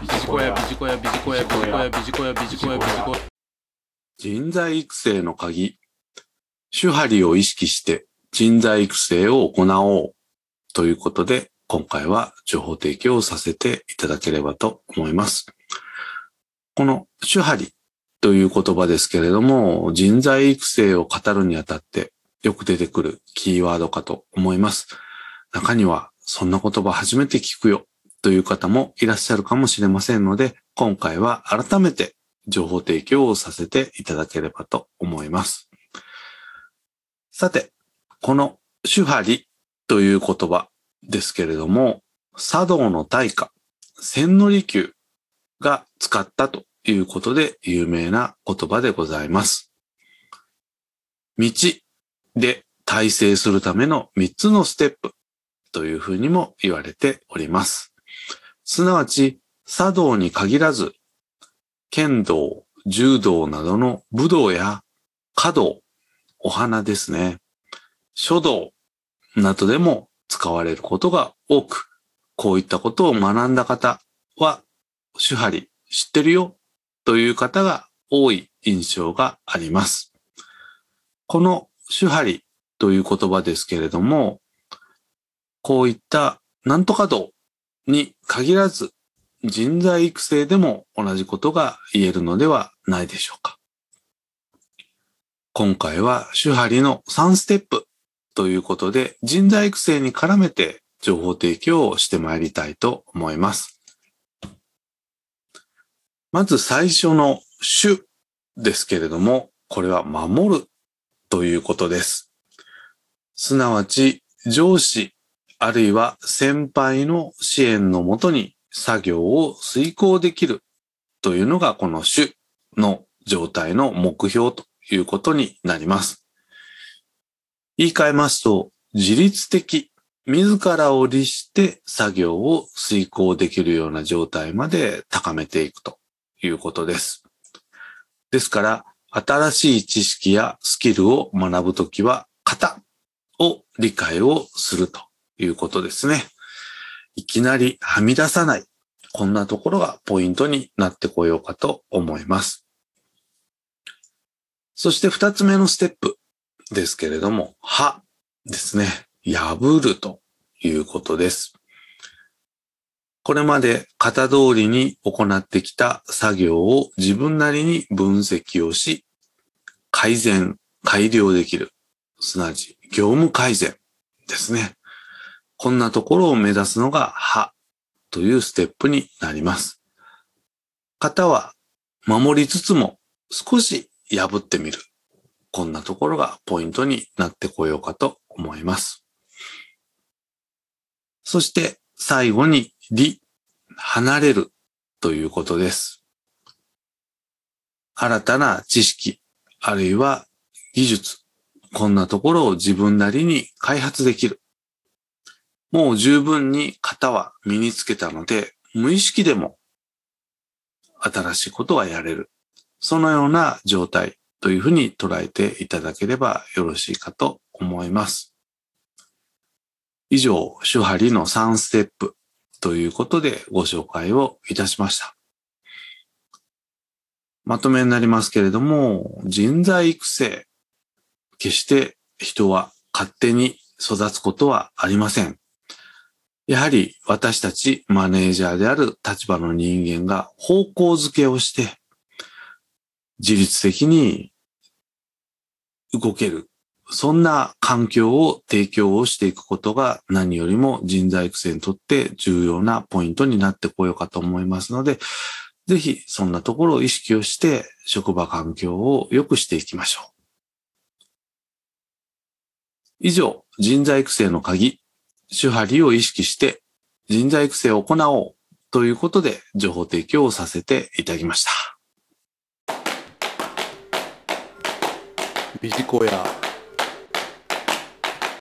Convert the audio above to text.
ビジコヤビジコヤビジコヤビジコヤビジコヤビジコヤビジコヤ人材育成の鍵。手張りを意識して人材育成を行おうということで、今回は情報提供をさせていただければと思います。この手張りという言葉ですけれども、人材育成を語るにあたってよく出てくるキーワードかと思います。中には、そんな言葉初めて聞くよという方もいらっしゃるかもしれませんので、今回は改めて情報提供をさせていただければと思います。さて、この手張りという言葉ですけれども、茶道の大家、千利休が使ったということで有名な言葉でございます。道で体制するための3つのステップというふうにも言われております。すなわち、茶道に限らず、剣道、柔道などの武道や華道、お花ですね。書道などでも使われることが多く、こういったことを学んだ方は、手張り知ってるよという方が多い印象があります。この手張りという言葉ですけれども、こういったなんとか道に限らず人材育成でも同じことが言えるのではないでしょうか。今回は手張りの3ステップということで人材育成に絡めて情報提供をしてまいりたいと思います。まず最初の主ですけれども、これは守るということです。すなわち上司あるいは先輩の支援のもとに作業を遂行できるというのがこの主の状態の目標ということになります。言い換えますと、自律的、自らを律して作業を遂行できるような状態まで高めていくということです。ですから、新しい知識やスキルを学ぶときは、型を理解をするということですね。いきなりはみ出さない。こんなところがポイントになってこようかと思います。そして二つ目のステップですけれども、はですね。破るということです。これまで型通りに行ってきた作業を自分なりに分析をし、改善、改良できる。すなわち業務改善ですね。こんなところを目指すのが、はというステップになります。型は守りつつも少し破ってみる。こんなところがポイントになってこようかと思います。そして最後に、り、離れるということです。新たな知識、あるいは技術、こんなところを自分なりに開発できる。もう十分に型は身につけたので、無意識でも新しいことはやれる。そのような状態というふうに捉えていただければよろしいかと思います。以上、手張りの3ステップということでご紹介をいたしました。まとめになりますけれども、人材育成。決して人は勝手に育つことはありません。やはり私たちマネージャーである立場の人間が方向づけをして、自律的に動ける。そんな環境を提供をしていくことが何よりも人材育成にとって重要なポイントになってこようかと思いますので、ぜひそんなところを意識をして職場環境を良くしていきましょう。以上、人材育成の鍵、手張りを意識して人材育成を行おうということで情報提供をさせていただきました。ビジコヤ